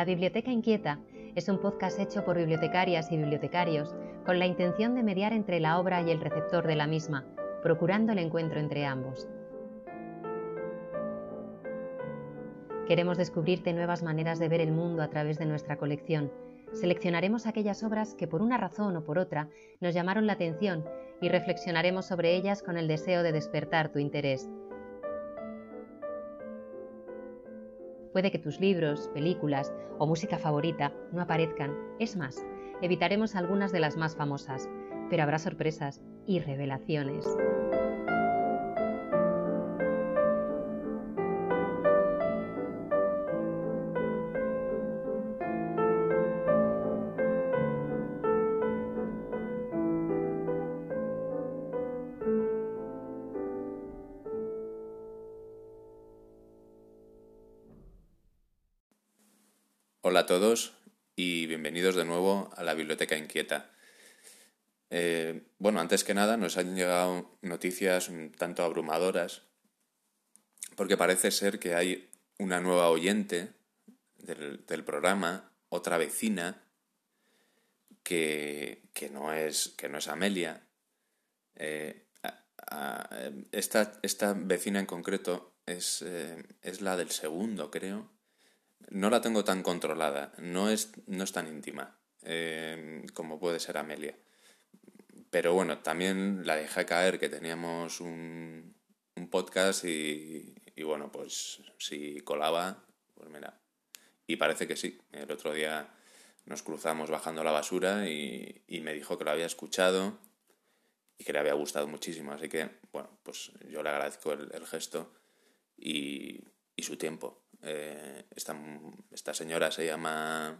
La Biblioteca Inquieta es un podcast hecho por bibliotecarias y bibliotecarios con la intención de mediar entre la obra y el receptor de la misma, procurando el encuentro entre ambos. Queremos descubrirte nuevas maneras de ver el mundo a través de nuestra colección. Seleccionaremos aquellas obras que por una razón o por otra nos llamaron la atención y reflexionaremos sobre ellas con el deseo de despertar tu interés. Puede que tus libros, películas o música favorita no aparezcan. Es más, evitaremos algunas de las más famosas, pero habrá sorpresas y revelaciones. Todos y bienvenidos de nuevo a la Biblioteca Inquieta. Eh, bueno, antes que nada nos han llegado noticias un tanto abrumadoras porque parece ser que hay una nueva oyente del, programa, otra vecina, que, no, es, que no es Amelia. Eh, esta, esta, vecina en concreto es, eh, es la del segundo, creo no la tengo tan controlada, no es, no es tan íntima eh, como puede ser Amelia. Pero bueno, también la dejé caer que teníamos un, un podcast y, y, bueno, pues si colaba, pues mira. Y parece que sí. El otro día nos cruzamos bajando la basura y, y me dijo que lo había escuchado y que le había gustado muchísimo. Así que, bueno, pues yo le agradezco el, el gesto y, y su tiempo. Eh, esta, esta, señora se llama,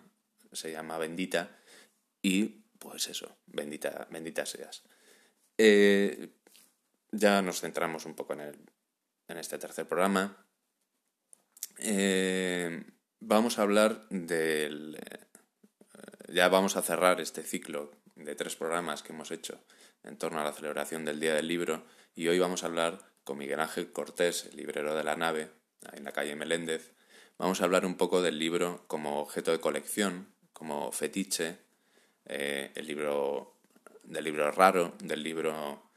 se llama Bendita y pues eso, bendita, bendita seas. Eh, ya nos centramos un poco en, el, en este tercer programa. Eh, vamos a hablar del... ya vamos a cerrar este ciclo de tres programas que hemos hecho en torno a la celebración del Día del Libro y hoy vamos a hablar con Miguel Ángel Cortés, el librero de la nave, en la calle Meléndez, vamos a hablar un poco del libro como objeto de colección, como fetiche, eh, el libro del libro raro, del libro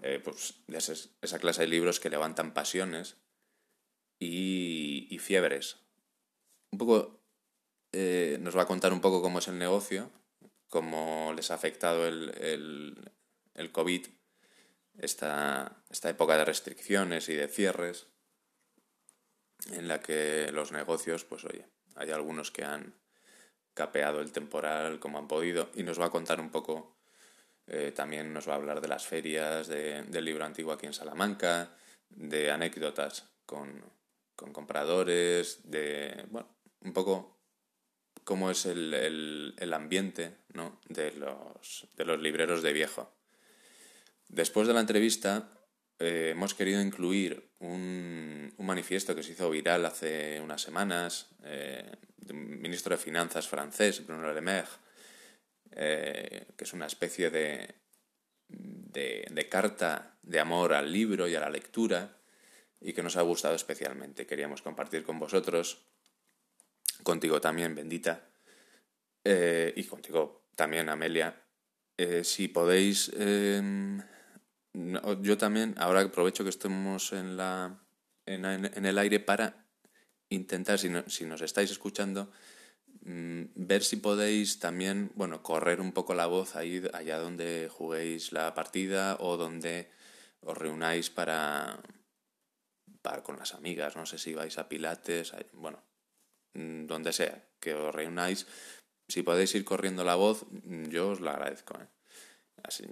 eh, pues, de esa clase de libros que levantan pasiones y, fiebres. Un poco eh, nos va a contar un poco cómo es el negocio, cómo les ha afectado el, el, COVID, esta, esta época de restricciones y de cierres en la que los negocios, pues oye, hay algunos que han capeado el temporal como han podido y nos va a contar un poco, eh, también nos va a hablar de las ferias del libro antiguo aquí en Salamanca, de anécdotas con, con compradores, de, bueno, un poco cómo es el, el, el ambiente ¿no? de, los, de los libreros de viejo. Después de la entrevista eh, hemos querido incluir un, manifiesto que se hizo viral hace unas semanas eh, del ministro de Finanzas francés, Bruno Le Maire, eh, que es una especie de, de, carta de amor al libro y a la lectura y que nos ha gustado especialmente. Queríamos compartir con vosotros, contigo también, bendita, y contigo también, Amelia. si podéis yo también, ahora aprovecho que estemos en, la, en, el aire para intentar, si, si nos estáis escuchando, mm, ver si podéis también, bueno, correr un poco la voz ahí, allá donde juguéis la partida o donde os reunáis para, para con las amigas, no sé si vais a pilates, bueno, mm, donde sea, que os reunáis. Si podéis ir corriendo la voz, mm, yo os lo agradezco. ¿eh?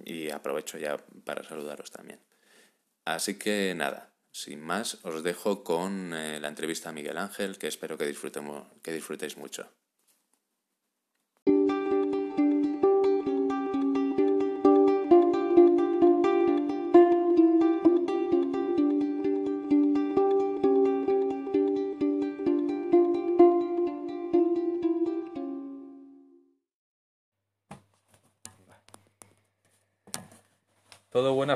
Y aprovecho ya para saludaros también. Así que nada, sin más, os dejo con eh, la entrevista a Miguel Ángel, que espero que, disfrutemos, que disfrutéis mucho.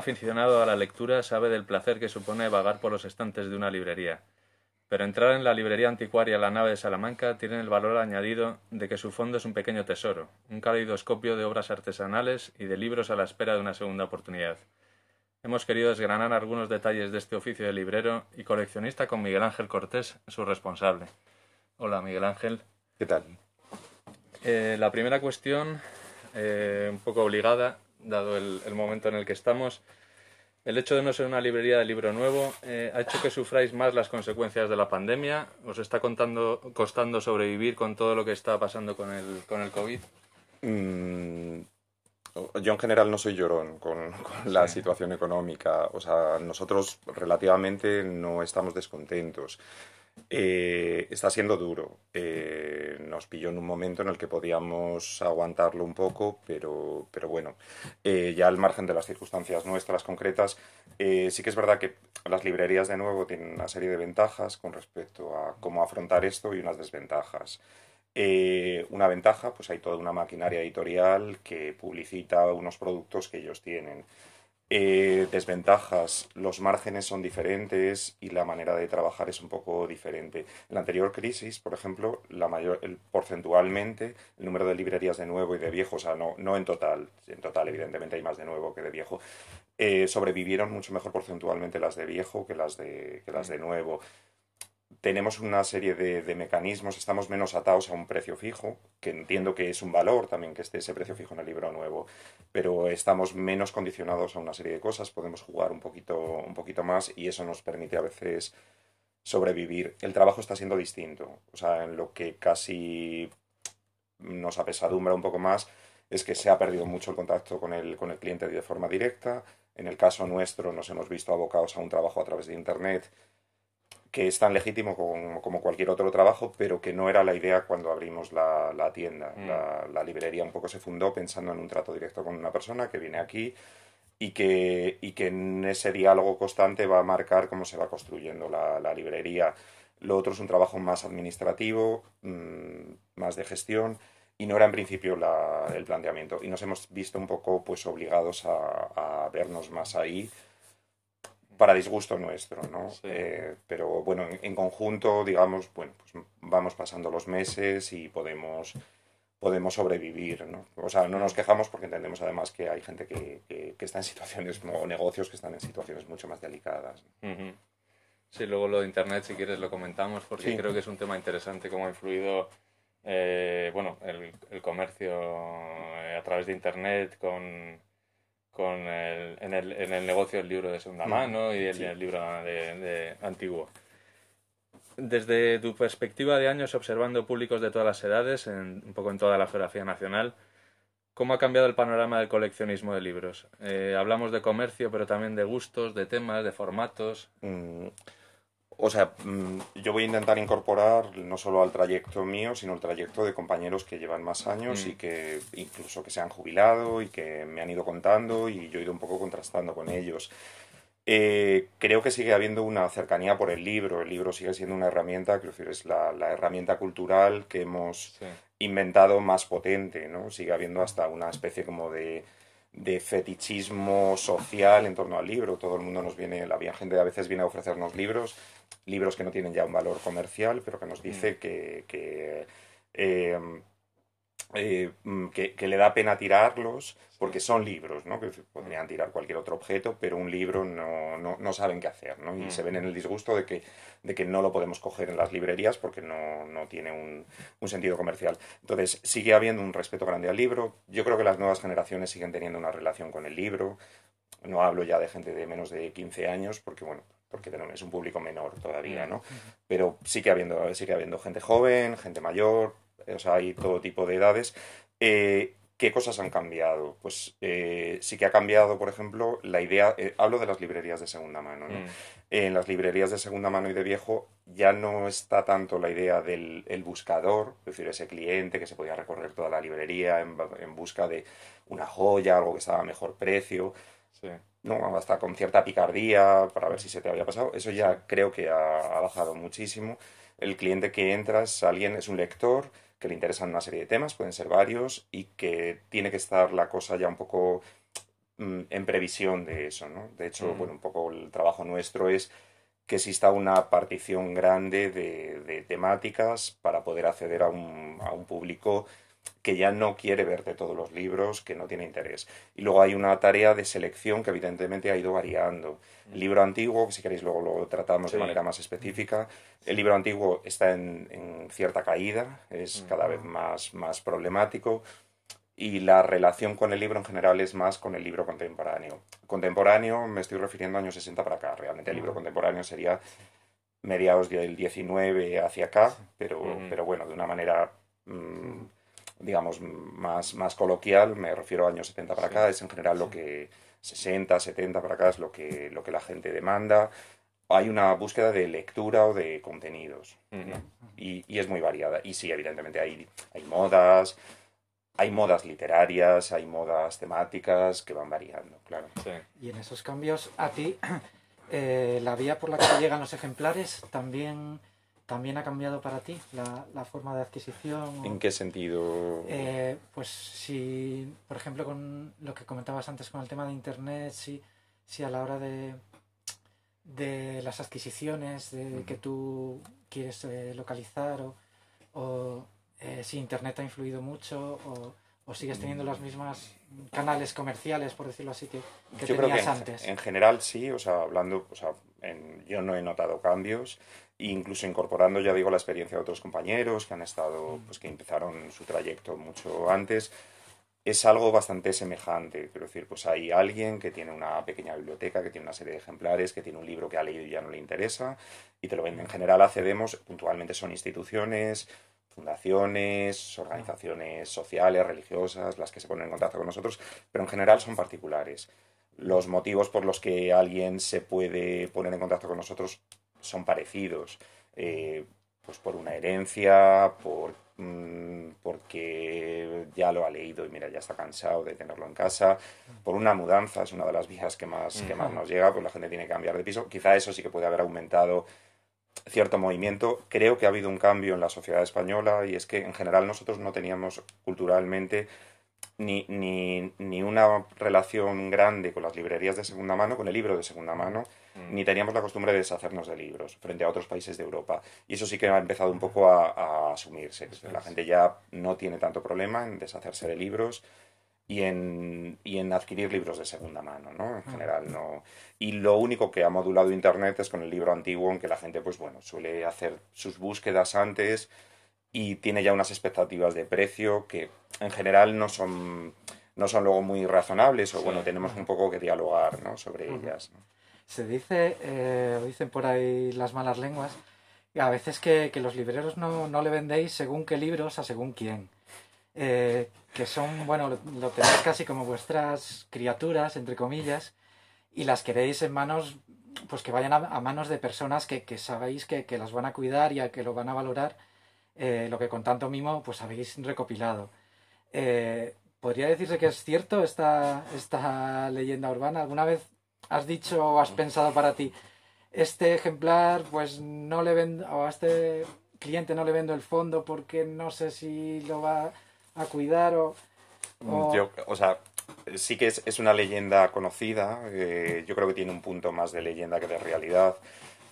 Aficionado a la lectura sabe del placer que supone vagar por los estantes de una librería. pero entrar en la librería anticuaria La Nave de Salamanca tiene el valor añadido de que su fondo es un pequeño tesoro, un caleidoscopio de obras artesanales y de libros a la espera de una segunda oportunidad. Hemos querido desgranar algunos detalles de este oficio de librero y coleccionista con Miguel Ángel Cortés, su responsable. Hola, Miguel Ángel. ¿Qué tal? Eh, la primera cuestión, eh, un poco obligada, dado el momento en el que estamos, el hecho de no ser una librería de libro nuevo eh, ha hecho que sufráis más las consecuencias de la pandemia. ¿Os está contando, costando sobrevivir con todo lo que está pasando con el, con el COVID? Mm, yo en general no soy llorón con, la situación económica. O sea, nosotros relativamente no estamos descontentos. Eh, está siendo duro. Eh, nos pilló en un momento en el que podíamos aguantarlo un poco, pero, pero bueno, eh, ya al margen de las circunstancias nuestras concretas, sí que es verdad que las librerías de nuevo tienen una serie de ventajas con respecto a cómo afrontar esto y unas desventajas. una ventaja, pues hay toda una maquinaria editorial que publicita unos productos que ellos tienen. Eh, desventajas, los márgenes son diferentes y la manera de trabajar es un poco diferente. En la anterior crisis, por ejemplo, la mayor, el, porcentualmente, el número de librerías de nuevo y de viejo, o sea, no, no en total, en total evidentemente hay más de nuevo que de viejo, eh, sobrevivieron mucho mejor porcentualmente las de viejo que las de, que las de nuevo tenemos una serie de, mecanismos, estamos menos atados a un precio fijo, que entiendo que es un valor también que esté ese precio fijo en el libro nuevo, pero estamos menos condicionados a una serie de cosas, podemos jugar un poquito, un poquito más y eso nos permite a veces sobrevivir. El trabajo está siendo distinto, o sea, en lo que casi nos apesadumbra un poco más es que se ha perdido mucho el contacto con el, con el cliente de forma directa. En el caso nuestro nos hemos visto abocados a un trabajo a través de Internet que es tan legítimo como, cualquier otro trabajo, pero que no era la idea cuando abrimos la, tienda. Mm. La, librería un poco se fundó pensando en un trato directo con una persona que viene aquí y que, y que en ese diálogo constante va a marcar cómo se va construyendo la, librería. Lo otro es un trabajo más administrativo, mm, más de gestión, y no era en principio el planteamiento. Y nos hemos visto un poco pues obligados a, a vernos más ahí para disgusto nuestro, ¿no? Eh, pero bueno, en, conjunto, digamos, bueno, pues vamos pasando los meses y podemos, podemos sobrevivir, ¿no? O sea, no nos quejamos porque entendemos además que hay gente que, que, está en situaciones, o negocios que están en situaciones mucho más delicadas. Sí, luego lo de Internet, si quieres, lo comentamos porque creo que es un tema interesante cómo ha influido, eh, bueno, el, el comercio eh, a través de Internet con con el, en, el, en el negocio del libro de segunda mm. mano y el, libro de, antiguo. Desde tu perspectiva de años observando públicos de todas las edades, en, un poco en toda la geografía nacional, ¿cómo ha cambiado el panorama del coleccionismo de libros? Eh, hablamos de comercio, pero también de gustos, de temas, de formatos. Mm, o sea, mm, yo voy a intentar incorporar no solo al trayecto mío, sino al trayecto de compañeros que llevan más años mm. y que incluso que se han jubilado y que me han ido contando y yo he ido un poco contrastando con ellos. Eh, creo que sigue habiendo una cercanía por el libro. El libro sigue siendo una herramienta, creo que es la, herramienta cultural que hemos inventado más potente, ¿no? Sigue habiendo hasta una especie como de de fetichismo social en torno al libro. Todo el mundo nos viene, la gente a veces viene a ofrecernos libros, libros que no tienen ya un valor comercial, pero que nos dice mm. que, que eh, eh, mm, que, le da pena tirarlos porque son libros, ¿no? que podrían tirar cualquier otro objeto, pero un libro no, no, no saben qué hacer ¿no? y mm. se ven en el disgusto de que, de que no lo podemos coger en las librerías porque no, no tiene un, un, sentido comercial. Entonces sigue habiendo un respeto grande al libro. Yo creo que las nuevas generaciones siguen teniendo una relación con el libro. No hablo ya de gente de menos de 15 años porque, bueno, porque es un público menor todavía, ¿no? Pero sigue habiendo, sigue habiendo gente joven, gente mayor, o sea, hay todo tipo de edades. Eh, ¿Qué cosas han cambiado? Pues eh, sí que ha cambiado, por ejemplo, la idea, eh, hablo de las librerías de segunda mano, ¿no? Mm. En las librerías de segunda mano y de viejo ya no está tanto la idea del buscador, es decir, ese cliente que se podía recorrer toda la librería en, busca de una joya, algo que estaba a mejor precio, ¿no? hasta con cierta picardía para ver si se te había pasado. Eso ya creo que ha, ha bajado muchísimo. El cliente que entra es alguien, es un lector, que le interesan una serie de temas, pueden ser varios, y que tiene que estar la cosa ya un poco mm, en previsión de eso, ¿no? De hecho, mm. bueno, un poco el trabajo nuestro es que exista una partición grande de, temáticas para poder acceder a un, a un público que ya no quiere verte todos los libros, que no tiene interés. Y luego hay una tarea de selección que evidentemente ha ido variando. El libro antiguo, que si queréis luego lo tratamos de manera más específica, el libro antiguo está en, cierta caída, es cada vez más, más problemático y la relación con el libro en general es más con el libro contemporáneo. Contemporáneo me estoy refiriendo a años 60 para acá, realmente el libro contemporáneo sería mediados del 19 hacia acá, pero, pero bueno, de una manera... Digamos, más, más coloquial, me refiero a años 70 para acá, es en general lo que 60, 70 para acá es lo que, lo que la gente demanda. Hay una búsqueda de lectura o de contenidos y, y, es muy variada. Y sí, evidentemente hay, hay modas, hay modas literarias, hay modas temáticas que van variando, claro. Y en esos cambios, a ti, eh, la vía por la que llegan los ejemplares también ¿También ha cambiado para ti la, forma de adquisición? ¿En qué sentido? Eh, pues si, por ejemplo, con lo que comentabas antes con el tema de Internet, si, si a la hora de, de las adquisiciones de, que tú quieres eh, localizar o, o eh, si Internet ha influido mucho o, o sigues teniendo los mismos canales comerciales, por decirlo así, que, que yo tenías creo que antes. En, general sí, o sea, hablando, o sea, yo no he notado cambios incluso incorporando, ya digo, la experiencia de otros compañeros que han estado, pues que empezaron su trayecto mucho antes, es algo bastante semejante. Quiero decir, pues hay alguien que tiene una pequeña biblioteca, que tiene una serie de ejemplares, que tiene un libro que ha leído y ya no le interesa, y te lo venden. En general accedemos, puntualmente son instituciones, fundaciones, organizaciones sociales, religiosas, las que se ponen en contacto con nosotros, pero en general son particulares. Los motivos por los que alguien se puede poner en contacto con nosotros son parecidos. Eh, pues por una herencia, por, mm, porque ya lo ha leído y mira, ya está cansado de tenerlo en casa, por una mudanza, es una de las vías que más, que más nos llega, pues la gente tiene que cambiar de piso. Quizá eso sí que puede haber aumentado cierto movimiento. Creo que ha habido un cambio en la sociedad española y es que en general nosotros no teníamos culturalmente ni, ni, ni una relación grande con las librerías de segunda mano, con el libro de segunda mano, Mm. ni teníamos la costumbre de deshacernos de libros frente a otros países de Europa. Y eso sí que ha empezado un poco a, asumirse. La gente ya no tiene tanto problema en deshacerse de libros y en, y en adquirir libros de segunda mano, ¿no? En ah. general no. Y lo único que ha modulado Internet es con el libro antiguo, en que la gente, pues bueno, suele hacer sus búsquedas antes y tiene ya unas expectativas de precio que en general no son, no son luego muy razonables o bueno, tenemos un poco que dialogar ¿no? sobre ellas. Se dice, eh, dicen por ahí las malas lenguas, a veces que, los libreros no, no, le vendéis según qué libros a según quién. Eh, que son, bueno, lo, tenéis casi como vuestras criaturas, entre comillas, y las queréis en manos, pues que vayan a, manos de personas que, que sabéis que, que, las van a cuidar y a que lo van a valorar, eh, lo que con tanto mimo pues habéis recopilado. ¿Podría decirse que es cierto esta, esta leyenda urbana? ¿Alguna vez has dicho o has pensado para ti, este ejemplar, pues no le vendo, o a este cliente no le vendo el fondo porque no sé si lo va a cuidar o... o... Yo, o sea, sí que es, es una leyenda conocida, eh, yo creo que tiene un punto más de leyenda que de realidad.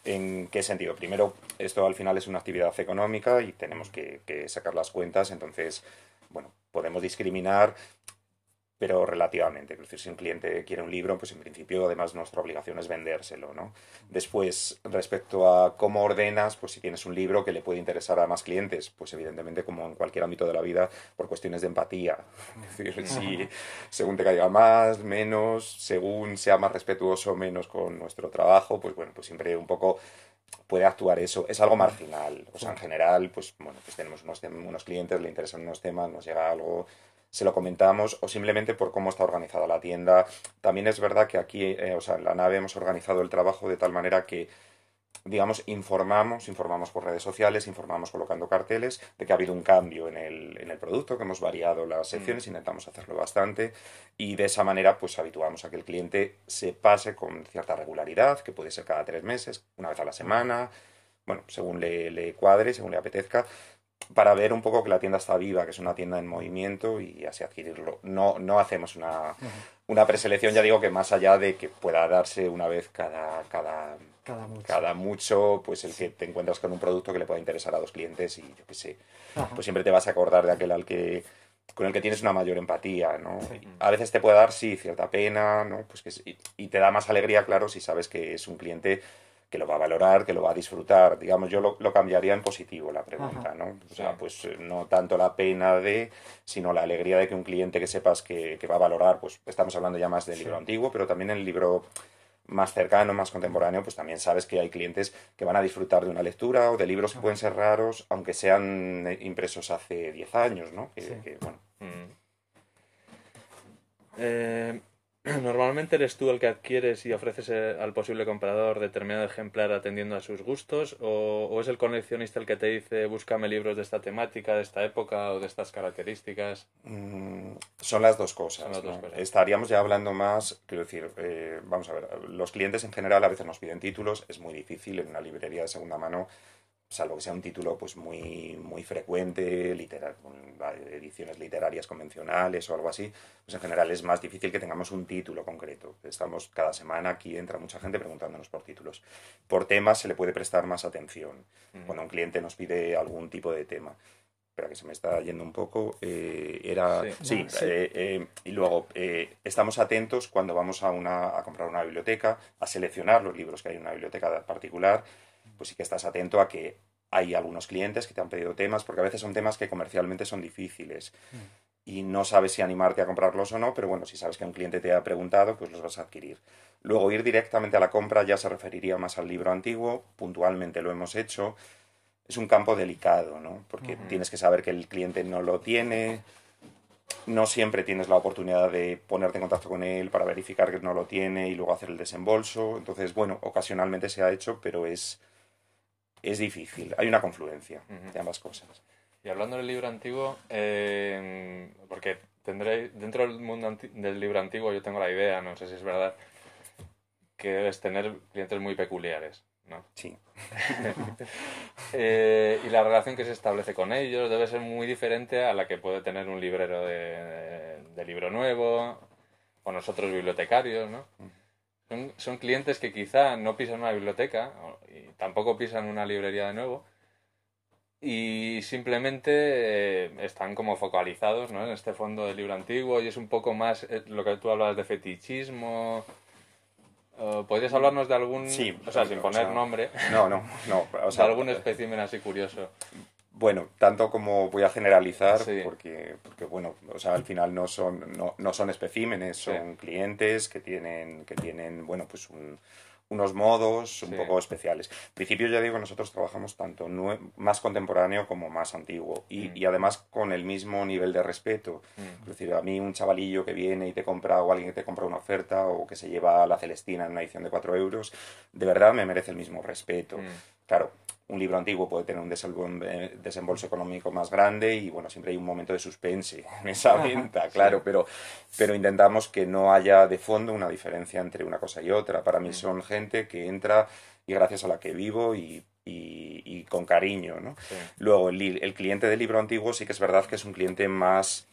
¿En qué sentido? Primero, esto al final es una actividad económica y tenemos que, que sacar las cuentas, entonces, bueno, podemos discriminar pero relativamente. Es decir, si un cliente quiere un libro, pues en principio además nuestra obligación es vendérselo, ¿no? Después, respecto a cómo ordenas, pues si tienes un libro que le puede interesar a más clientes, pues evidentemente como en cualquier ámbito de la vida, por cuestiones de empatía. Es decir, si según te caiga más, menos, según sea más respetuoso o menos con nuestro trabajo, pues bueno, pues siempre un poco puede actuar eso. Es algo marginal. O sea, en general, pues bueno, pues tenemos unos, unos clientes, le interesan unos temas, nos llega algo se lo comentamos o simplemente por cómo está organizada la tienda. También es verdad que aquí, eh, o sea, en la nave hemos organizado el trabajo de tal manera que digamos, informamos, informamos por redes sociales, informamos colocando carteles de que ha habido un cambio en el, en el producto, que hemos variado las secciones, mm. intentamos hacerlo bastante y de esa manera pues habituamos a que el cliente se pase con cierta regularidad, que puede ser cada tres meses, una vez a la semana, bueno, según le, le cuadre, según le apetezca, para ver un poco que la tienda está viva, que es una tienda en movimiento y así adquirirlo. No, no hacemos una, una preselección, ya digo que más allá de que pueda darse una vez cada, cada, cada mucho. pues el que te encuentras con un producto que le pueda interesar a dos clientes y yo qué sé, pues siempre te vas a acordar de aquel al que con el que tienes una mayor empatía, ¿no? A veces te puede dar, sí, cierta pena, ¿no? Pues que, y te da más alegría, claro, si sabes que es un cliente que lo va a valorar, que lo va a disfrutar. Digamos, yo lo, cambiaría en positivo la pregunta, ¿no? O sea, pues eh, no tanto la pena de, sino la alegría de que un cliente que sepas que, va a valorar, pues estamos hablando ya más del libro antiguo, pero también el libro más cercano, más contemporáneo, pues también sabes que hay clientes que van a disfrutar de una lectura o de libros que pueden ser raros, aunque sean eh, impresos hace 10 años, ¿no? Que, bueno. Mm. Eh, Normalmente eres tú el que adquieres y ofreces eh, al posible comprador determinado ejemplar atendiendo a sus gustos o, es el coleccionista el que te dice búscame libros de esta temática, de esta época o de estas características? Mm, son las dos cosas. Estaríamos ya hablando más, quiero decir, eh, vamos a ver, los clientes en general a veces nos piden títulos, es muy difícil en una librería de segunda mano salvo que sea un título pues muy, muy frecuente, ediciones literarias convencionales o algo así, pues en general es más difícil que tengamos un título concreto. Estamos cada semana aquí, entra mucha gente preguntándonos por títulos. Por temas se le puede prestar más atención. Cuando un cliente nos pide algún tipo de tema. Espera que se me está yendo un poco. Eh, era. Sí, eh, eh, y luego estamos atentos cuando vamos a, una, a comprar una biblioteca, a seleccionar los libros que hay en una biblioteca particular pues sí que estás atento a que hay algunos clientes que te han pedido temas, porque a veces son temas que comercialmente son difíciles mm. y no sabes si animarte a comprarlos o no, pero bueno, si sabes que un cliente te ha preguntado, pues los vas a adquirir. Luego ir directamente a la compra ya se referiría más al libro antiguo, puntualmente lo hemos hecho. Es un campo delicado, ¿no? Porque tienes que saber que el cliente no lo tiene, no siempre tienes la oportunidad de ponerte en contacto con él para verificar que no lo tiene y luego hacer el desembolso. Entonces, bueno, ocasionalmente se ha hecho, pero es, es difícil. Hay una confluencia de ambas cosas. Y hablando del libro antiguo, porque tendré, dentro del mundo del libro antiguo yo tengo la idea, no sé si es verdad, que es tener clientes muy peculiares. ¿no? Sí. Eh, y la relación que se establece con ellos debe ser muy diferente a la que puede tener un librero de, de libro nuevo o nosotros bibliotecarios, ¿no? Son, clientes que quizá no pisan una biblioteca y tampoco pisan una librería de nuevo y simplemente eh, están como focalizados ¿no? en este fondo del libro antiguo y es un poco más eh, lo que tú hablabas de fetichismo. ¿Podrías hablarnos de algún, sí, o sea, sin poner nombre, no, no, no, o sea, algún espécimen así curioso? Bueno, tanto como voy a generalizar, porque, porque, bueno, o sea, al final no son, no, no son especímenes, son clientes que tienen, que tienen, bueno, pues unos modos un poco especiales. En principio, ya digo, nosotros trabajamos tanto más contemporáneo como más antiguo y, mm. y, además con el mismo nivel de respeto. Mm. Es decir, a mí un chavalillo que viene y te compra o alguien que te compra una oferta o que se lleva la Celestina en una edición de 4 euros, de verdad me merece el mismo respeto. Mm. Claro, un libro antiguo puede tener un desembolso económico más grande y bueno, siempre hay un momento de suspense en esa venta, claro, pero, pero intentamos que no haya de fondo una diferencia entre una cosa y otra. Para mí son gente que entra y gracias a la que vivo y, y, con cariño, ¿no? Luego, el, el, cliente del libro antiguo sí que es verdad que es un cliente más,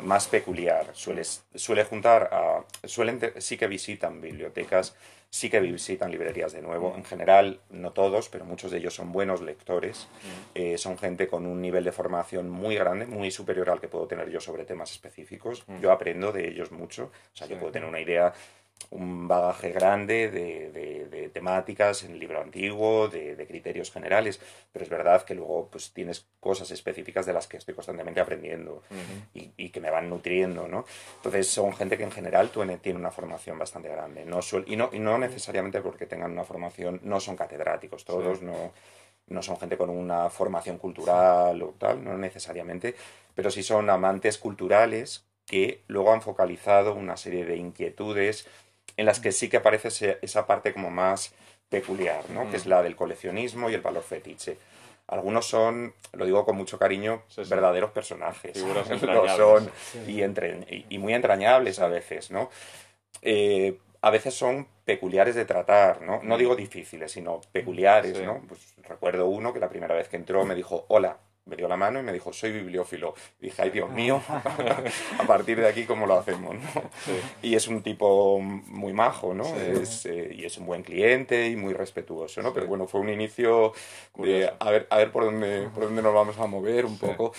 más peculiar. Suele, suele juntar a... Suelen, sí que visitan bibliotecas sí que visitan librerías de nuevo. En general, no todos, pero muchos de ellos son buenos lectores. Eh, son gente con un nivel de formación muy grande, muy superior al que puedo tener yo sobre temas específicos. Yo aprendo de ellos mucho. O sea, yo puedo tener una idea un bagaje grande de, de, temáticas en el libro antiguo, de, criterios generales, pero es verdad que luego pues tienes cosas específicas de las que estoy constantemente aprendiendo y, y, que me van nutriendo, ¿no? Entonces son gente que en general tiene una formación bastante grande, no y, no, y no necesariamente porque tengan una formación, no son catedráticos todos, no, no son gente con una formación cultural o tal, no necesariamente, pero sí son amantes culturales que luego han focalizado una serie de inquietudes en las que sí que aparece esa parte como más peculiar, ¿no? Que es mm. la del coleccionismo y el valor fetiche. Algunos son, lo digo con mucho cariño, verdaderos personajes. son y, y, muy entrañables a veces, ¿no? Eh, a veces son peculiares de tratar, ¿no? No mm. digo difíciles, sino peculiares, ¿no? Pues recuerdo uno que la primera vez que entró me dijo, hola, me dio la mano y me dijo, soy bibliófilo. Y dije, ay Dios mío, a partir de aquí, ¿cómo lo hacemos? Y es un tipo muy majo, ¿no? Es, eh, y es un buen cliente y muy respetuoso, ¿no? Pero bueno, fue un inicio de a ver, a ver por, dónde, por dónde nos vamos a mover un poco.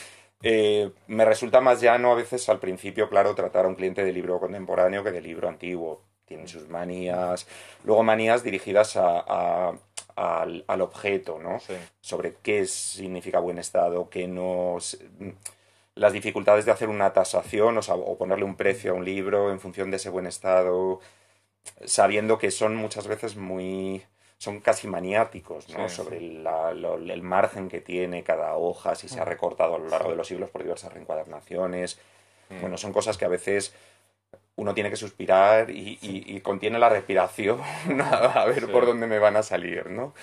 Eh, me resulta más llano a veces al principio, claro, tratar a un cliente de libro contemporáneo que de libro antiguo. Tiene sus manías. Luego manías dirigidas a, al, al, objeto, ¿no? Sobre qué significa buen estado, qué no... Las dificultades de hacer una tasación o, o ponerle un precio a un libro en función de ese buen estado, sabiendo que son muchas veces muy son casi maniáticos ¿no? sobre el margen que tiene cada hoja, si se ha recortado a lo largo de los siglos por diversas reencuadernaciones. Mm. Bueno, son cosas que a veces uno tiene que suspirar y, contiene la respiración a ver por dónde me van a salir, ¿no?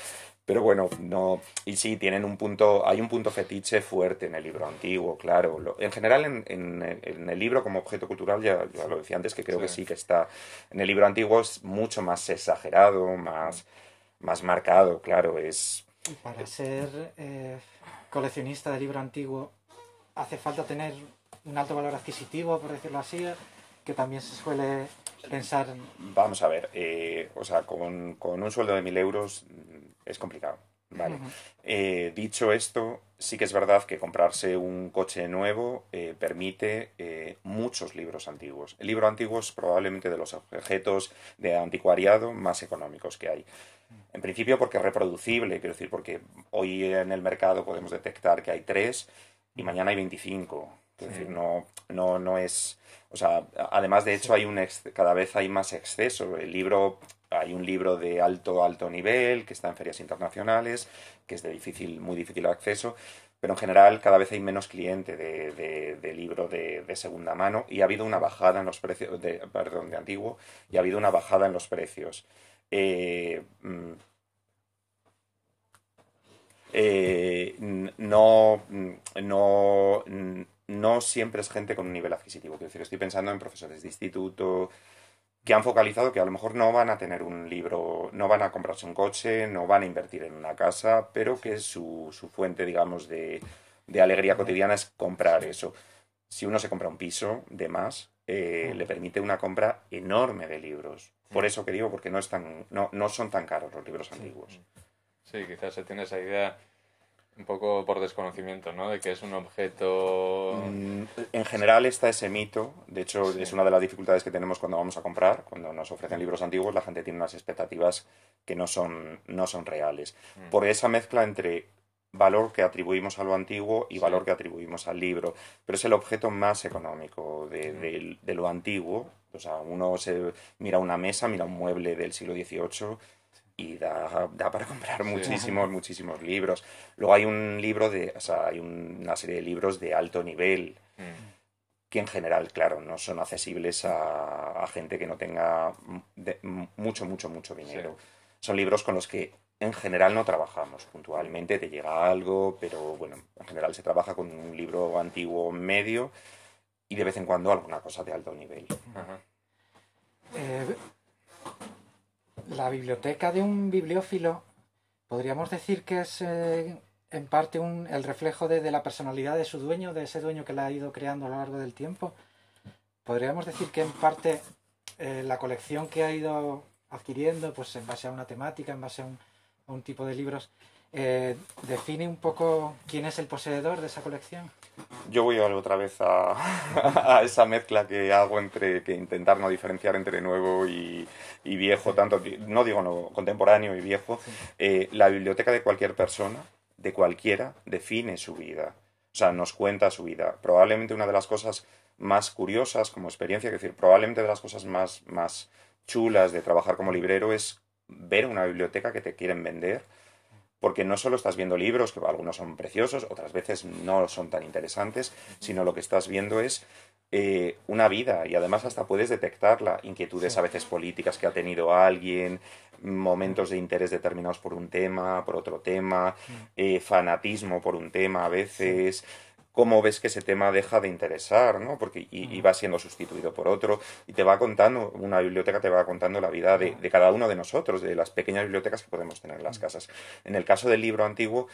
Pero bueno, no. Y sí, tienen un punto. Hay un punto fetiche fuerte en el libro antiguo, claro. en general, en, en, el libro como objeto cultural, ya, lo decía antes, que creo que sí que está. En el libro antiguo es mucho más exagerado, más más marcado, claro, es... Para ser eh, coleccionista de libro antiguo hace falta tener un alto valor adquisitivo, por decirlo así, que también se suele pensar... Vamos a ver, eh, o sea, con, con, un sueldo de mil euros mm, es complicado. Vale. Eh, dicho esto, sí que es verdad que comprarse un coche nuevo permite muchos libros antiguos. El libro antiguo es probablemente de los objetos de anticuariado más económicos que hay. En principio porque es reproducible, quiero decir, porque hoy en el mercado podemos detectar que hay tres y mañana hay 25. Es decir, no, no, no es... O sea, además de hecho hay un cada vez hay más exceso. El libro, hay un libro de alto, alto nivel que está en ferias internacionales, que es de difícil, muy difícil acceso, pero en general cada vez hay menos cliente de, de, libro de, de, segunda mano y ha habido una bajada en los precios, de, perdón, de antiguo, y ha habido una bajada en los precios. Eh, mm, eh, no, no, no siempre es gente con un nivel adquisitivo. Quiero decir, estoy pensando en profesores de instituto que han focalizado que a lo mejor no van a tener un libro, no van a comprarse un coche, no van a invertir en una casa, pero que su, su fuente, digamos, de, de alegría cotidiana es comprar eso. Si uno se compra un piso de más, eh, le permite una compra enorme de libros. Por eso que digo, porque no, están, no, no son tan caros los libros antiguos. Sí, quizás se tiene esa idea un poco por desconocimiento, ¿no? De que es un objeto... Mm, en general está ese mito, de hecho es una de las dificultades que tenemos cuando vamos a comprar, cuando nos ofrecen libros antiguos, la gente tiene unas expectativas que no son, no son reales. Mm. Por esa mezcla entre valor que atribuimos a lo antiguo y valor que atribuimos al libro, pero es el objeto más económico de, de, lo antiguo. O sea, uno se mira una mesa, mira un mueble del siglo XVIII y da, da para comprar muchísimos, muchísimos libros. Luego hay un libro de, o sea, hay una serie de libros de alto nivel mm. que en general, claro, no son accesibles a, a gente que no tenga mucho, mucho, mucho dinero. Son libros con los que en general no trabajamos. Puntualmente te llega algo, pero bueno, en general se trabaja con un libro antiguo medio y de vez en cuando alguna cosa de alto nivel. Eh, la biblioteca de un bibliófilo, podríamos decir que es eh, en parte un, el reflejo de, la personalidad de su dueño, de ese dueño que la ha ido creando a lo largo del tiempo. Podríamos decir que en parte eh, la colección que ha ido adquiriendo, pues en base a una temática, en base a un, un tipo de libros, eh, define un poco quién es el poseedor de esa colección. Yo voy otra vez a, esa mezcla que hago entre que intentar no diferenciar entre nuevo y, viejo, tanto no digo no, contemporáneo y viejo. Eh, la biblioteca de cualquier persona, de cualquiera, define su vida. O sea, nos cuenta su vida. Probablemente una de las cosas más curiosas como experiencia, es decir, probablemente de las cosas más, más chulas de trabajar como librero es ver una biblioteca que te quieren vender, porque no solo estás viendo libros, que algunos son preciosos, otras veces no son tan interesantes, sino lo que estás viendo es eh, una vida y además hasta puedes detectarla, inquietudes a veces políticas que ha tenido alguien, momentos de interés determinados por un tema, por otro tema, eh, fanatismo por un tema a veces, cómo ves que ese tema deja de interesar, ¿no? Porque y, va siendo sustituido por otro y te va contando, una biblioteca te va contando la vida de, cada uno de nosotros, de las pequeñas bibliotecas que podemos tener en las casas. En el caso del libro antiguo,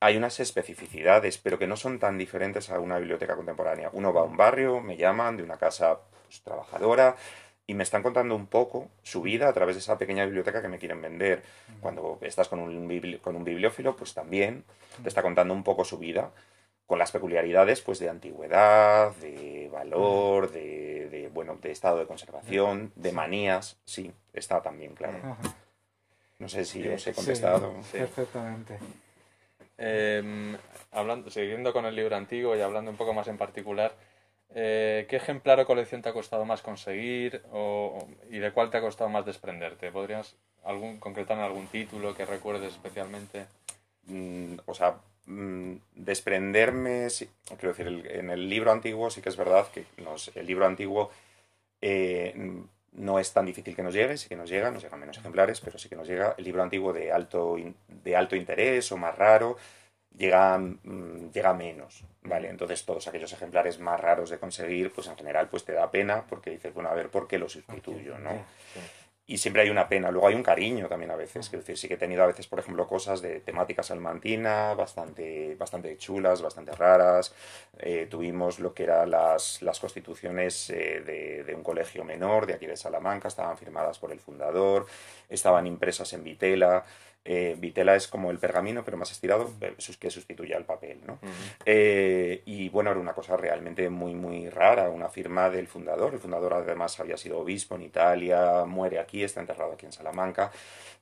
hay unas especificidades, pero que no son tan diferentes a una biblioteca contemporánea. Uno va a un barrio, me llaman de una casa pues, trabajadora y me están contando un poco su vida a través de esa pequeña biblioteca que me quieren vender. Cuando estás con un, con un bibliófilo, pues también te está contando un poco su vida con las peculiaridades pues de antigüedad, de valor, de, bueno, de estado de conservación, de manías, sí, está también claro. No sé si os he contestado. Perfectamente. Em, hablando, siguiendo con el libro antiguo y hablando un poco más en particular, eh, ¿qué ejemplar o colección te ha costado más conseguir y de cuál te ha costado más desprenderte? ¿Podrías algún, concretar algún título que recuerdes especialmente? Mm, o sea, mm, desprenderme, quiero decir, en el libro antiguo sí que es verdad que el libro antiguo eh, no es tan difícil que nos llegue, sí que nos llega, nos llegan menos ejemplares, pero sí que nos llega. El libro antiguo de alto, de alto interés o más raro llega, mm, llega menos, ¿vale? Entonces todos aquellos ejemplares más raros de conseguir, pues en general pues te da pena porque dices, bueno, a ver, ¿por qué lo sustituyo, no? Y siempre hay una pena. Luego hay un cariño también a veces. Quiero decir, sí que he tenido a veces, por ejemplo, cosas de temática salmantina bastante, bastante chulas, bastante raras. Eh, tuvimos lo que eran las, las constituciones eh, de, de, un colegio menor de aquí de Salamanca, estaban firmadas por el fundador, estaban impresas en vitela. Eh, vitela es como el pergamino, pero más estirado, eh, que sustituye al papel, ¿no? Eh, y bueno, era una cosa realmente muy, muy rara, una firma del fundador. El fundador además había sido obispo en Italia, muere aquí, está enterrado aquí en Salamanca.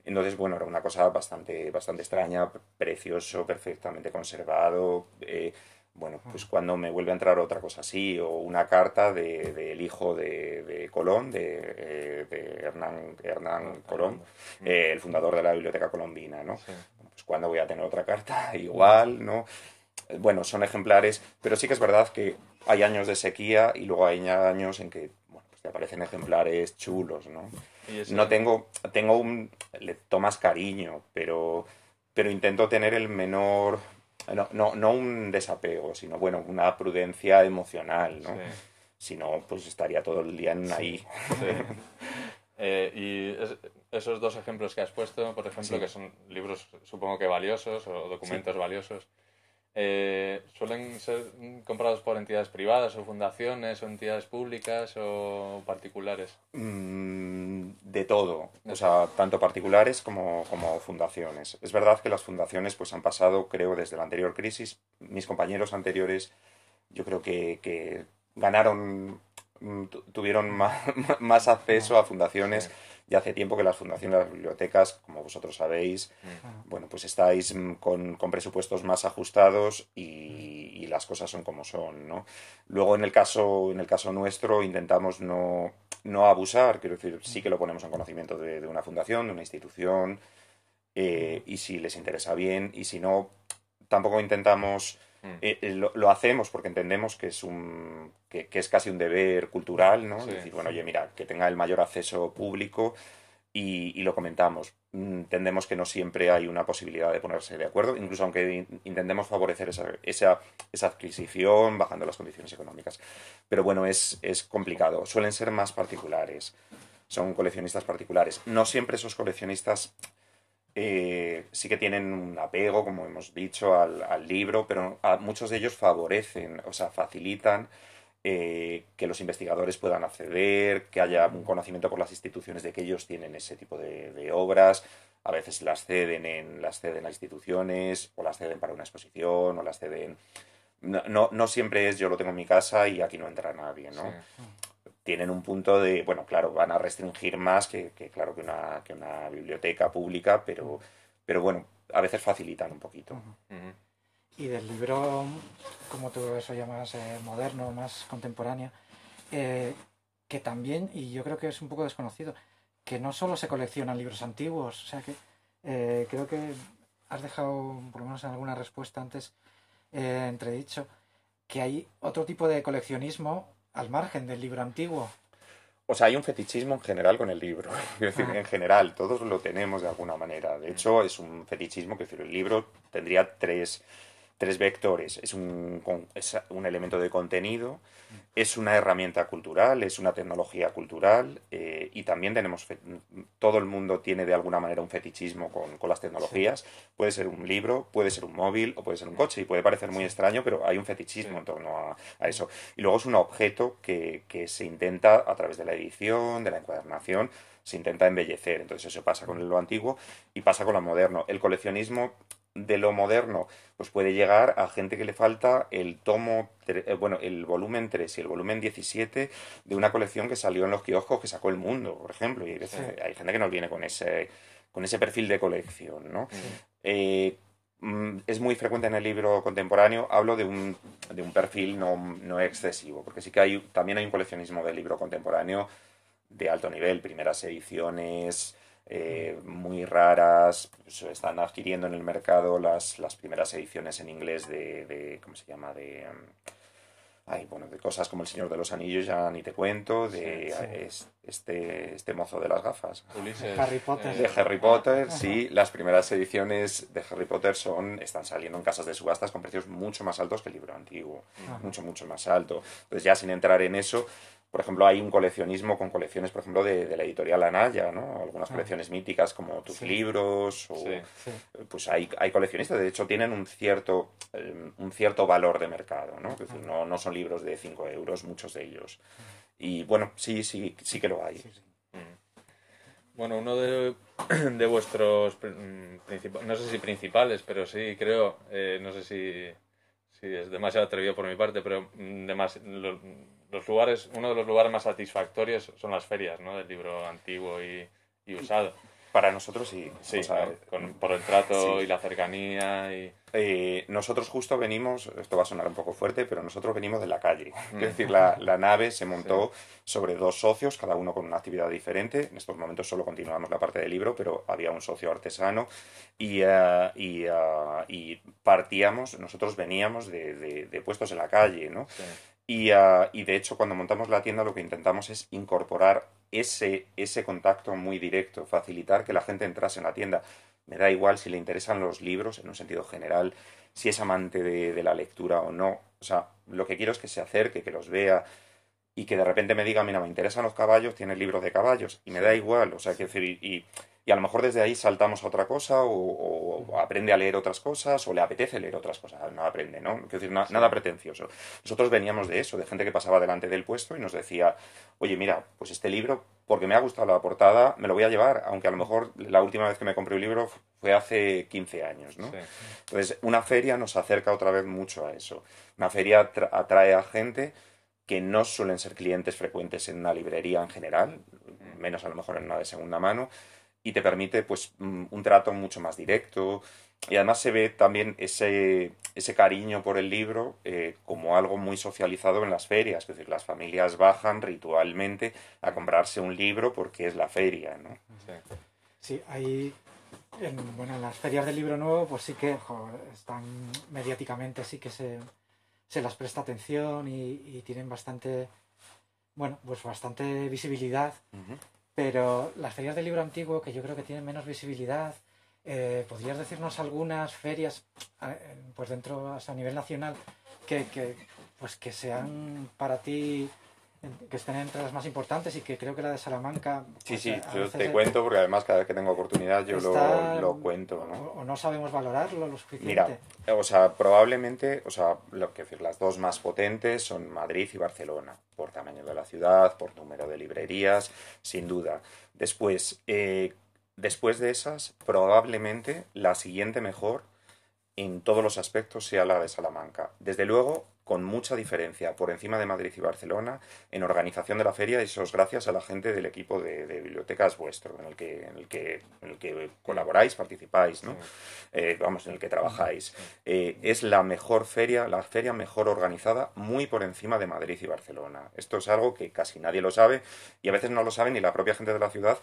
Entonces, bueno, era una cosa bastante, bastante extraña, precioso, perfectamente conservado bueno, pues cuando me vuelve a entrar otra cosa así, o una carta del de, hijo de, Colón, de, eh, Hernán, Hernán Colón, eh, el fundador de la Biblioteca Colombina, ¿no? Pues cuando voy a tener otra carta, igual, ¿no? Bueno, son ejemplares, pero sí que es verdad que hay años de sequía y luego hay años en que, bueno, pues te aparecen ejemplares chulos, ¿no? No tengo, tengo un, le tomas cariño, pero, pero intento tener el menor no, no, no un desapego, sino bueno, una prudencia emocional, ¿no? Si no, pues estaría todo el día en ahí. Eh, y esos dos ejemplos que has puesto, por ejemplo, que son libros supongo que valiosos o documentos valiosos, eh, ¿suelen ser comprados por entidades privadas o fundaciones o entidades públicas o particulares? Mm, de todo, o sea, tanto particulares como, como, fundaciones. Es verdad que las fundaciones pues han pasado, creo, desde la anterior crisis. Mis compañeros anteriores, yo creo que, que ganaron, tuvieron más, acceso a fundaciones ya hace tiempo que las fundaciones, las bibliotecas, como vosotros sabéis, mm. bueno, pues estáis mm, con, presupuestos más ajustados y, las cosas son como son, ¿no? Luego, en el caso, en el caso nuestro, intentamos no, no abusar, quiero decir, sí que lo ponemos en conocimiento de, una fundación, de una institución, eh, y si les interesa bien, y si no, tampoco intentamos... Mm. Eh, eh, lo, hacemos porque entendemos que es un que, es casi un deber cultural, ¿no? decir, bueno, oye, mira, que tenga el mayor acceso público y, lo comentamos. Mm, entendemos que no siempre hay una posibilidad de ponerse de acuerdo, incluso aunque intentemos favorecer esa, esa, esa, adquisición bajando las condiciones económicas. Pero bueno, es, es complicado. Suelen ser más particulares. Son coleccionistas particulares. No siempre esos coleccionistas eh, sí que tienen un apego, como hemos dicho, al, libro, pero muchos de ellos favorecen, o sea, facilitan eh, que los investigadores puedan acceder, que haya un conocimiento por las instituciones de que ellos tienen ese tipo de, obras. A veces las ceden, en, las ceden a instituciones, o las ceden para una exposición, o las ceden... No, no, siempre es yo lo tengo en mi casa y aquí no entra nadie, ¿no? Tienen un punto de, bueno, claro, van a restringir más que, claro, que una, que una biblioteca pública, pero, pero bueno, a veces facilitan un poquito. Y del libro, como tú eso llamas, eh, moderno, más contemporáneo, eh, que también, y yo creo que es un poco desconocido, que no solo se coleccionan libros antiguos, o sea que eh, creo que has dejado, por lo menos en alguna respuesta antes, entredicho, que hay otro tipo de coleccionismo al margen del libro antiguo. O sea, hay un fetichismo en general con el libro. Es decir, en general, todos lo tenemos de alguna manera. De hecho, es un fetichismo que decir, el libro tendría tres, tres vectores. Es un, es un elemento de contenido, es una herramienta cultural, es una tecnología cultural eh, y también tenemos, todo el mundo tiene de alguna manera un fetichismo con, con las tecnologías. Puede ser un libro, puede ser un móvil o puede ser un coche y puede parecer muy extraño, pero hay un fetichismo en torno a, a, eso. Y luego es un objeto que, que se intenta a través de la edición, de la encuadernación, se intenta embellecer. Entonces eso pasa con lo antiguo y pasa con lo moderno. El coleccionismo de lo moderno, pues puede llegar a gente que le falta el tomo, eh, bueno, el volumen 3 y el volumen 17 de una colección que salió en los kioscos que sacó el mundo, por ejemplo. Y hay, gente que no viene con ese, con ese perfil de colección, ¿no? Eh, mm, es muy frecuente en el libro contemporáneo, hablo de un, de un perfil no, no, excesivo, porque sí que hay, también hay un coleccionismo del libro contemporáneo de alto nivel, primeras ediciones, eh, muy raras. Se están adquiriendo en el mercado las, las primeras ediciones en inglés de, de ¿cómo se llama? De, um, bueno, de cosas como El Señor de los Anillos, ya ni te cuento, de este, este mozo de las gafas. Harry Potter. De Harry Potter, sí. Las primeras ediciones de Harry Potter son, están saliendo en casas de subastas con precios mucho más altos que el libro antiguo. Mucho, mucho más alto. Entonces ya sin entrar en eso, por ejemplo, hay un coleccionismo con colecciones, por ejemplo, de, la editorial Anaya, ¿no? Algunas ah. colecciones míticas como tus libros, o, pues hay, hay coleccionistas, de hecho tienen un cierto, eh, un cierto valor de mercado, ¿no? Es decir, no, no son libros de 5 euros, muchos de ellos. Y bueno, sí, sí, sí que lo hay. Mm. Bueno, uno de, de vuestros principales, no sé si principales, pero sí creo, eh, no sé si, si, es demasiado atrevido por mi parte, pero mm, demasiado los lugares, uno de los lugares más satisfactorios son las ferias, ¿no? Del libro antiguo y, usado. Para nosotros sí. Sí, por el trato y la cercanía. Y... Eh, nosotros justo venimos, esto va a sonar un poco fuerte, pero nosotros venimos de la calle. Es decir, la, la nave se montó sobre dos socios, cada uno con una actividad diferente. En estos momentos solo continuamos la parte del libro, pero había un socio artesano y, uh, y, uh, y partíamos, nosotros veníamos de, de, de, puestos en la calle, ¿no? Y, uh, y, de hecho, cuando montamos la tienda, lo que intentamos es incorporar ese, ese contacto muy directo, facilitar que la gente entrase en la tienda. Me da igual si le interesan los libros en un sentido general, si es amante de, de la lectura o no. O sea, lo que quiero es que se acerque, que los vea y que de repente me diga, mira, me interesan los caballos, tiene libros de caballos. Y me da igual, o sea, que decir, y, y a lo mejor desde ahí saltamos a otra cosa o, aprende a leer otras cosas o le apetece leer otras cosas. No aprende, ¿no? Quiero decir, nada pretencioso. Nosotros veníamos de eso, de gente que pasaba delante del puesto y nos decía, oye, mira, pues este libro, porque me ha gustado la portada, me lo voy a llevar, aunque a lo mejor la última vez que me compré un libro fue hace 15 años, ¿no? Entonces, una feria nos acerca otra vez mucho a eso. Una feria atrae a gente que no suelen ser clientes frecuentes en una librería en general, menos a lo mejor en una de segunda mano, y te permite pues mm, un trato mucho más directo. Y además se ve también ese, ese cariño por el libro eh, como algo muy socializado en las ferias, es decir, las familias bajan ritualmente a comprarse un libro porque es la feria, ¿no? Sí, hay en, bueno, en las ferias del libro nuevo pues sí que están mediáticamente sí que se, se las presta atención y, tienen bastante bueno, pues bastante visibilidad pero las ferias del libro antiguo, que yo creo que tienen menos visibilidad, eh, ¿podrías decirnos algunas ferias, eh, pues dentro, a nivel nacional, que, que, pues que sean para ti que estén entre las más importantes y que creo que la de Salamanca... sí, pues, sí, eh, yo te cuento porque además cada vez que tengo oportunidad yo lo, lo, cuento, ¿no? O, no sabemos valorarlo lo suficiente. Mira, o sea, probablemente, o sea, lo que decir, las dos más potentes son Madrid y Barcelona, por tamaño de la ciudad, por número de librerías, sin duda. Después, eh, después de esas, probablemente la siguiente mejor en todos los aspectos sea la de Salamanca. Desde luego, con mucha diferencia por encima de Madrid y Barcelona en organización de la feria. Y eso es gracias a la gente del equipo de, bibliotecas vuestro en el que en el que en el que colaboráis participáis ¿no? Eh, vamos en el que trabajáis. Eh, es la mejor feria la feria mejor organizada muy por encima de Madrid y Barcelona. Esto es algo que casi nadie lo sabe y a veces no lo sabe ni la propia gente de la ciudad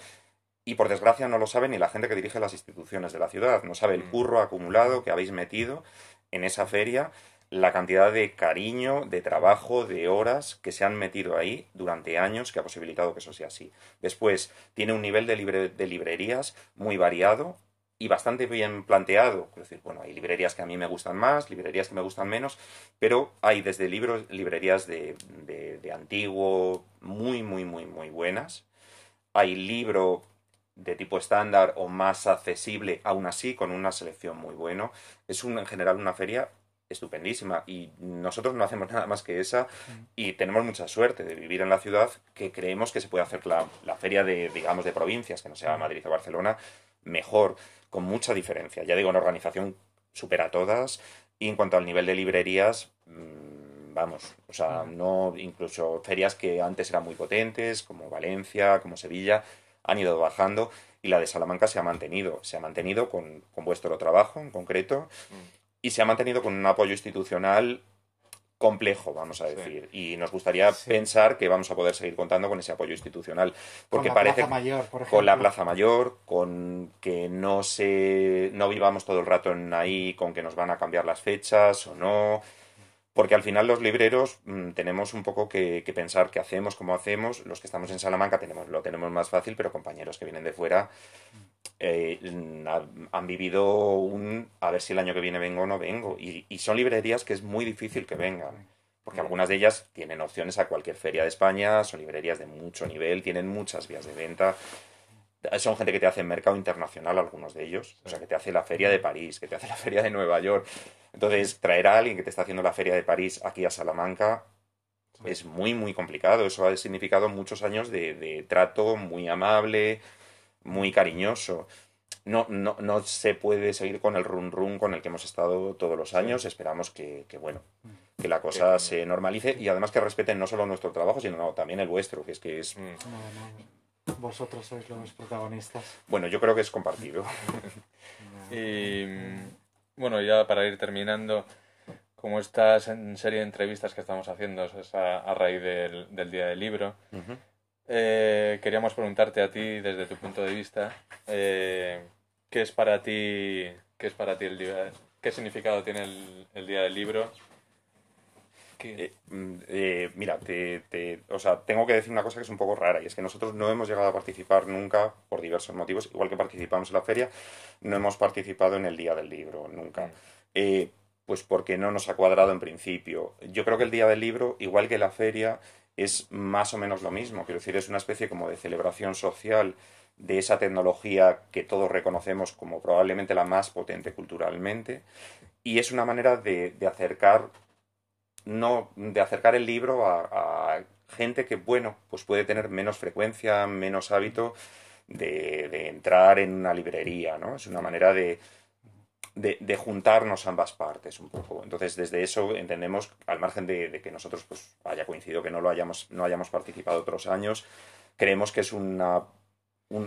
y por desgracia no lo sabe ni la gente que dirige las instituciones de la ciudad. No sabe el mm. curro acumulado que habéis metido en esa feria la cantidad de cariño, de trabajo, de horas que se han metido ahí durante años que ha posibilitado que eso sea así. Después, tiene un nivel de, de librerías muy variado y bastante bien planteado. Es decir, bueno, hay librerías que a mí me gustan más, librerías que me gustan menos, pero hay desde libros, librerías de, de, antiguo muy, muy, muy, muy buenas. Hay libro de tipo estándar o más accesible, aún así, con una selección muy buena. Es un, en general una feria estupendísima. Y nosotros no hacemos nada más que esa y tenemos mucha suerte de vivir en la ciudad que creemos que se puede hacer la, la feria de, digamos, de provincias, que no sea Madrid o Barcelona, mejor con mucha diferencia. Ya digo, en organización supera a todas y en cuanto al nivel de librerías, mm, vamos, o sea, no incluso ferias que antes eran muy potentes, como Valencia, como Sevilla, han ido bajando y la de Salamanca se ha mantenido, se ha mantenido con, vuestro trabajo en concreto y se ha mantenido con un apoyo institucional complejo, vamos a decir. Y nos gustaría pensar que vamos a poder seguir contando con ese apoyo institucional. Porque con la parece Plaza Mayor, por ejemplo. con la Plaza Mayor, con que no se no vivamos todo el rato en ahí con que nos van a cambiar las fechas o no. Porque al final los libreros mm, tenemos un poco que, pensar qué hacemos, cómo hacemos. Los que estamos en Salamanca tenemos, lo tenemos más fácil, pero compañeros que vienen de fuera eh, han vivido un a ver si el año que viene vengo o no vengo. Y, son librerías que es muy difícil que vengan. Porque algunas de ellas tienen opciones a cualquier feria de España, son librerías de mucho nivel, tienen muchas vías de venta. Son gente que te hace mercado internacional, algunos de ellos. O sea, que te hace la feria de París, que te hace la feria de Nueva York. Entonces, traer a alguien que te está haciendo la feria de París aquí a Salamanca es muy, muy complicado. Eso ha significado muchos años de trato muy amable, muy cariñoso. No, no, no se puede seguir con el run run con el que hemos estado todos los años. Esperamos que, bueno, que la cosa se normalice y además que respeten no solo nuestro trabajo, sino también el vuestro, que es que es... Mm. Vosotros sois los protagonistas. Bueno, yo creo que es compartido. y bueno, ya para ir terminando, como estas en serie de entrevistas que estamos haciendo es a, raíz del, Día del Libro, eh, queríamos preguntarte a ti, desde tu punto de vista, eh, ¿qué es para ti, qué es para ti el día, qué significado tiene el, día del libro? Eh, mm, mira, te, o sea, tengo que decir una cosa que es un poco rara y es que nosotros no hemos llegado a participar nunca por diversos motivos, igual que participamos en la feria, no hemos participado en el día del libro nunca. Mm. pues porque no nos ha cuadrado en principio. Yo creo que el día del libro, igual que la feria, es más o menos lo mismo. Quiero decir, es una especie como de celebración social de esa tecnología que todos reconocemos como probablemente la más potente culturalmente y es una manera de, acercar no de acercar el libro a, gente que bueno pues puede tener menos frecuencia menos hábito de, de entrar en una librería no es una manera de, de, juntarnos ambas partes un poco. Entonces, desde eso entendemos, al margen de, que nosotros pues, haya coincidido que no lo hayamos, no hayamos participado otros años, creemos que es una,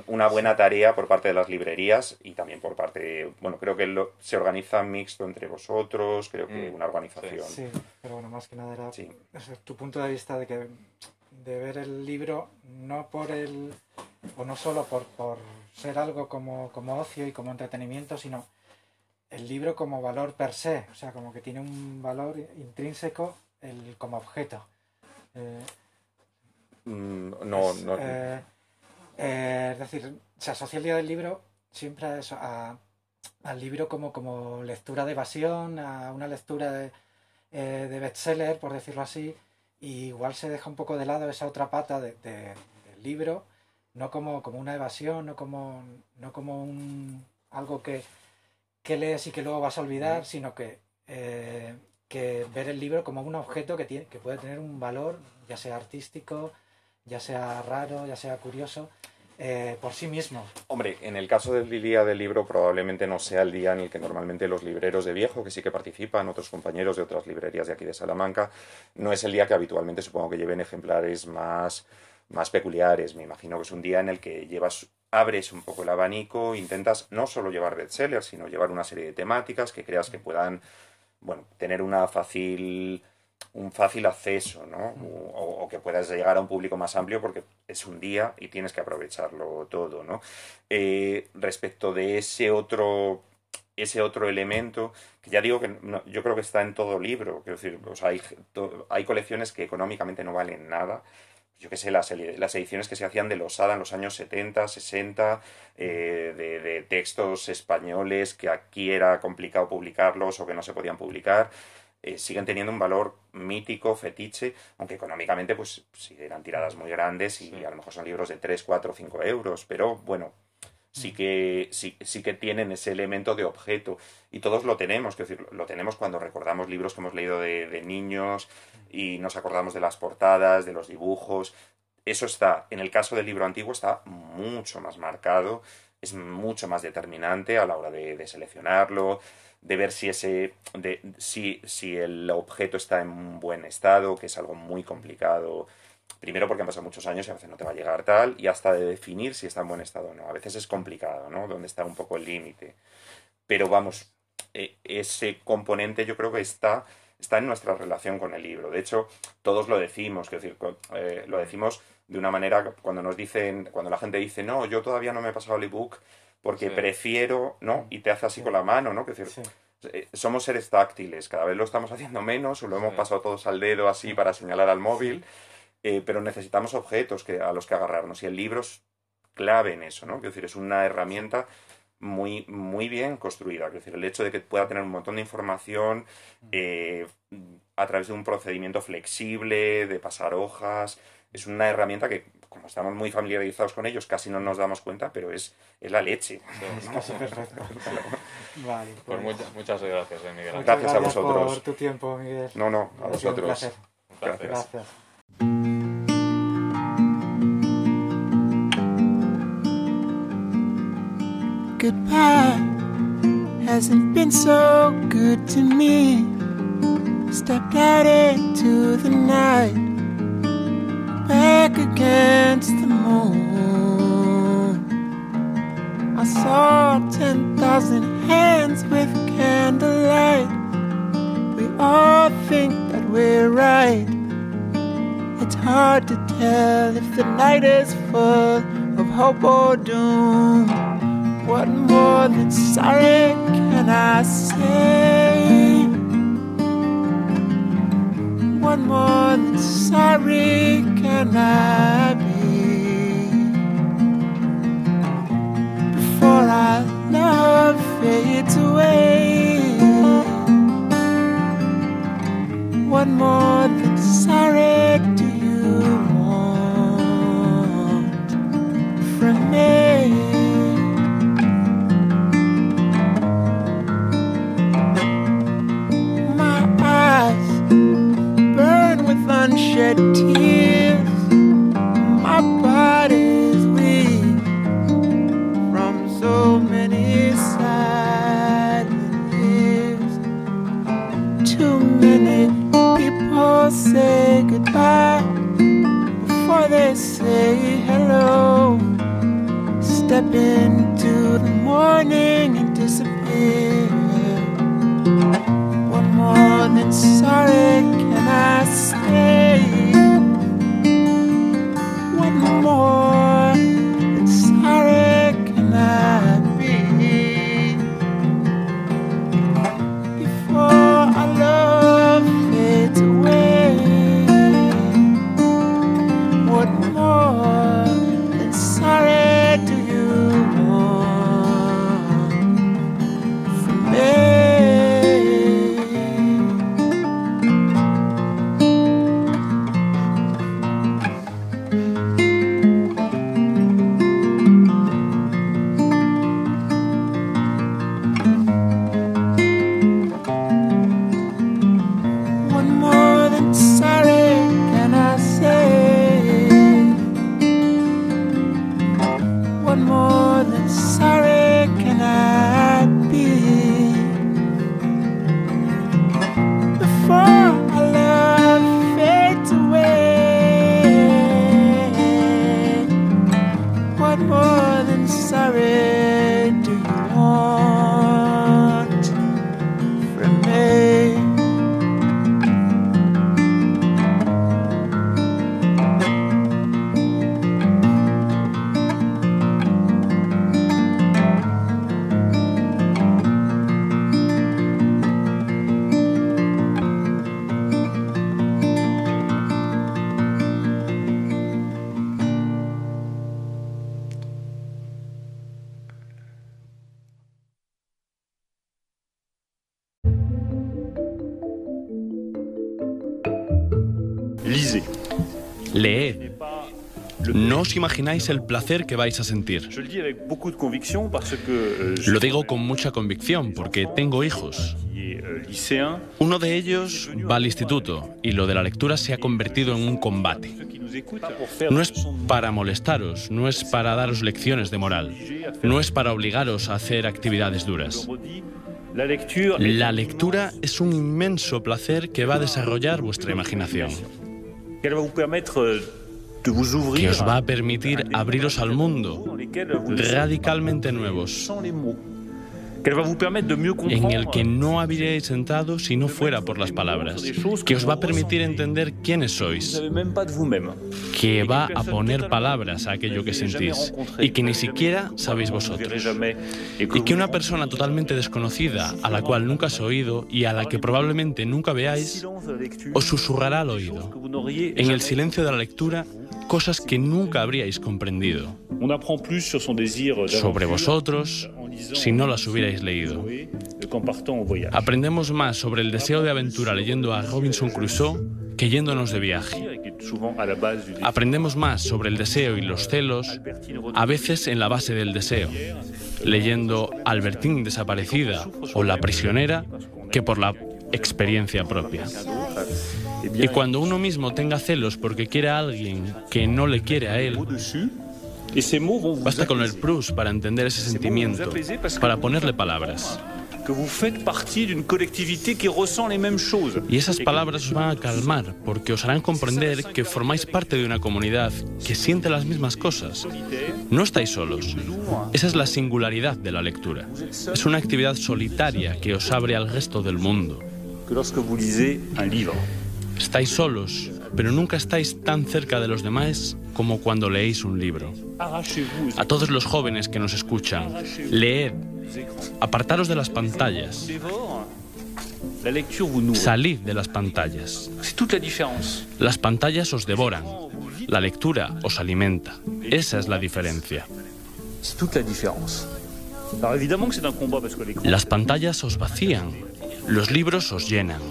una buena tarea por parte de las librerías y también por parte, bueno, creo que lo, se organiza mixto entre vosotros, creo que mm, una organización. Sí, pero bueno, más que nada era tu punto de vista de que de ver el libro no por el o no solo por, por ser algo como, como ocio y como entretenimiento, sino el libro como valor per se, o sea, como que tiene un valor intrínseco el, como objeto. Eh, mm, no, no. Eh, eh, es decir, se asocia el día del libro siempre a eso, al libro como, como lectura de evasión, a una lectura de, de bestseller, por decirlo así, y igual se deja un poco de lado esa otra pata de, del libro, no como, como una evasión, no como, no como un, algo que, que lees y que luego vas a olvidar, sino que, eh, que ver el libro como un objeto que, tiene, que puede tener un valor, ya sea artístico, ya sea raro, ya sea curioso, eh, por sí mismo. Hombre, en el caso del día del libro probablemente no sea el día en el que normalmente los libreros de viejo, que sí que participan, otros compañeros de otras librerías de aquí de Salamanca, no es el día que habitualmente supongo que lleven ejemplares más, más peculiares. Me imagino que es un día en el que llevas abres un poco el abanico, intentas no solo llevar bestsellers, sino llevar una serie de temáticas que creas que puedan, bueno, tener una fácil un fácil acceso, ¿no? O, que puedas llegar a un público más amplio porque es un día y tienes que aprovecharlo todo, ¿no? Eh, respecto de ese otro ese otro elemento que ya digo que yo creo que está en todo libro, quiero decir, hay, hay colecciones que económicamente no valen nada, yo qué sé, las, las, ediciones que se hacían de Losada en los años 70, 60, eh, de, textos españoles que aquí era complicado publicarlos o que no se podían publicar, eh, siguen teniendo un valor mítico, fetiche, aunque económicamente pues sí eran tiradas muy grandes y a lo mejor son libros de 3, 4, 5 euros, pero bueno, sí que, sí, sí que tienen ese elemento de objeto. Y todos lo tenemos, quiero decir, lo tenemos cuando recordamos libros que hemos leído de, de niños y nos acordamos de las portadas, de los dibujos. Eso está, en el caso del libro antiguo, está mucho más marcado, es mucho más determinante a la hora de, seleccionarlo, de ver si ese si, el objeto está en un buen estado, que es algo muy complicado Primero porque han pasado muchos años y a veces no te va a llegar tal, y hasta de definir si está en buen estado o no. A veces es complicado, ¿no? Donde está un poco el límite. Pero vamos, e, ese componente yo creo que está, está en nuestra relación con el libro. De hecho, todos lo decimos, es decir, eh, lo decimos de una manera cuando nos dicen, cuando la gente dice, no, yo todavía no me he pasado el ebook porque prefiero, ¿no? Y te hace así con la mano, ¿no? Que decir, eh, somos seres táctiles, cada vez lo estamos haciendo menos, o lo hemos pasado todos al dedo así para señalar al móvil. Eh, pero necesitamos objetos que, a los que agarrarnos y el libro es clave en eso, ¿no? Quiero decir, es una herramienta muy, muy bien construida. Quiero decir, el hecho de que pueda tener un montón de información eh, a través de un procedimiento flexible, de pasar hojas, es una herramienta que, como estamos muy familiarizados con ellos, casi no nos damos cuenta, pero es, es la leche. Es casi perfecto. vale, pues, pues muchas gracias, eh, Miguel. gracias, a vosotros. por tu tiempo, Miguel. No, no, a vosotros. gracias. gracias. goodbye hasn't been so good to me. Stepped out into the night, back against the moon. I saw 10,000 hands with candlelight. We all think that we're right. It's hard to tell if the night is full of hope or doom. What more than sorry can I say? What more than sorry can I be? Before our love fades away. What more than sorry do you want from me? My eyes burn with unshed tears. darkness. Leed. No os imagináis el placer que vais a sentir. Lo digo con mucha convicción porque tengo hijos. Uno de ellos va al instituto y lo de la lectura se ha convertido en un combate. No es para molestaros, no es para daros lecciones de moral, no es para obligaros a hacer actividades duras. La lectura es un inmenso placer que va a desarrollar vuestra imaginación, que os va a permitir abriros al mundo, radicalmente nuevos, en el que no habríais entrado si no fuera por las palabras, que os va a permitir entender quiénes sois, que va a poner palabras a aquello que sentís y que ni siquiera sabéis vosotros, y que una persona totalmente desconocida, a la cual nunca has oído y a la que probablemente nunca veáis, os susurrará al oído, en el silencio de la lectura, cosas que nunca habríais comprendido. Sobre vosotros si no las hubierais leído. Aprendemos más sobre el deseo de aventura leyendo a Robinson Crusoe que yéndonos de viaje. Aprendemos más sobre el deseo y los celos, a veces en la base del deseo, leyendo Albertín desaparecida o La prisionera, que por la experiencia propia. Y cuando uno mismo tenga celos porque quiere a alguien que no le quiere a él, basta con el Proust para entender ese sentimiento, para ponerle palabras. Y esas palabras os van a calmar porque os harán comprender que formáis parte de una comunidad que siente las mismas cosas. No estáis solos. Esa es la singularidad de la lectura. Es una actividad solitaria que os abre al resto del mundo. Estáis solos, pero nunca estáis tan cerca de los demás como cuando leéis un libro. A todos los jóvenes que nos escuchan, leed, apartaros de las pantallas. Salid de las pantallas. Las pantallas os devoran, la lectura os alimenta. Esa es la diferencia. Las pantallas os vacían, los libros os llenan.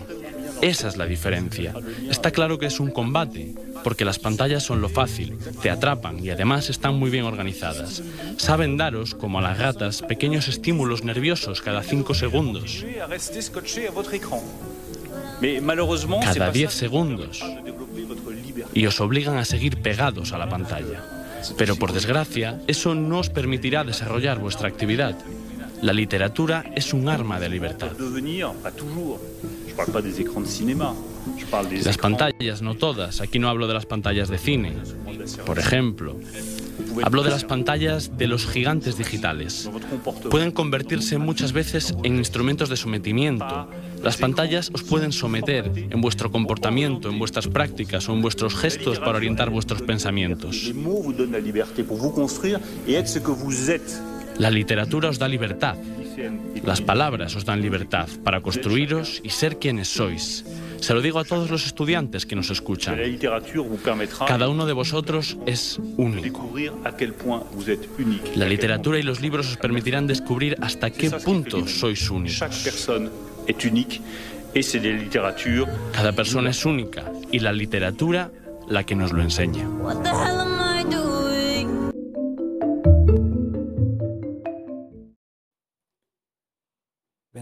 Esa es la diferencia. Está claro que es un combate, porque las pantallas son lo fácil, te atrapan y además están muy bien organizadas. Saben daros, como a las ratas, pequeños estímulos nerviosos cada cinco segundos. Cada diez segundos. Y os obligan a seguir pegados a la pantalla. Pero por desgracia, eso no os permitirá desarrollar vuestra actividad. La literatura es un arma de libertad. Las pantallas, no todas. Aquí no hablo de las pantallas de cine. Por ejemplo, hablo de las pantallas de los gigantes digitales. Pueden convertirse muchas veces en instrumentos de sometimiento. Las pantallas os pueden someter en vuestro comportamiento, en vuestras prácticas o en vuestros gestos para orientar vuestros pensamientos. La literatura os da libertad. Las palabras os dan libertad para construiros y ser quienes sois. Se lo digo a todos los estudiantes que nos escuchan. Cada uno de vosotros es único. La literatura y los libros os permitirán descubrir hasta qué punto sois únicos. Cada persona es única y la literatura la que nos lo enseña.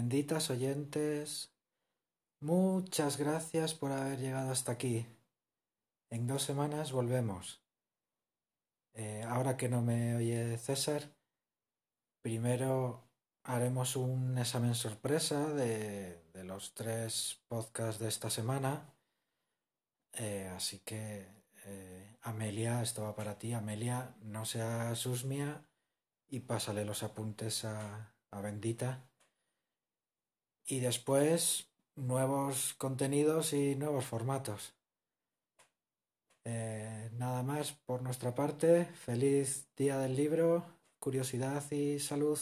Benditas oyentes, muchas gracias por haber llegado hasta aquí. En dos semanas volvemos. Eh, ahora que no me oye César, primero haremos un examen sorpresa de, los tres podcasts de esta semana. Eh, así que, eh, Amelia, esto va para ti. Amelia, no seas susmia y pásale los apuntes a, a Bendita y después nuevos contenidos y nuevos formatos. Eh, nada más por nuestra parte. Feliz día del libro, curiosidad y salud.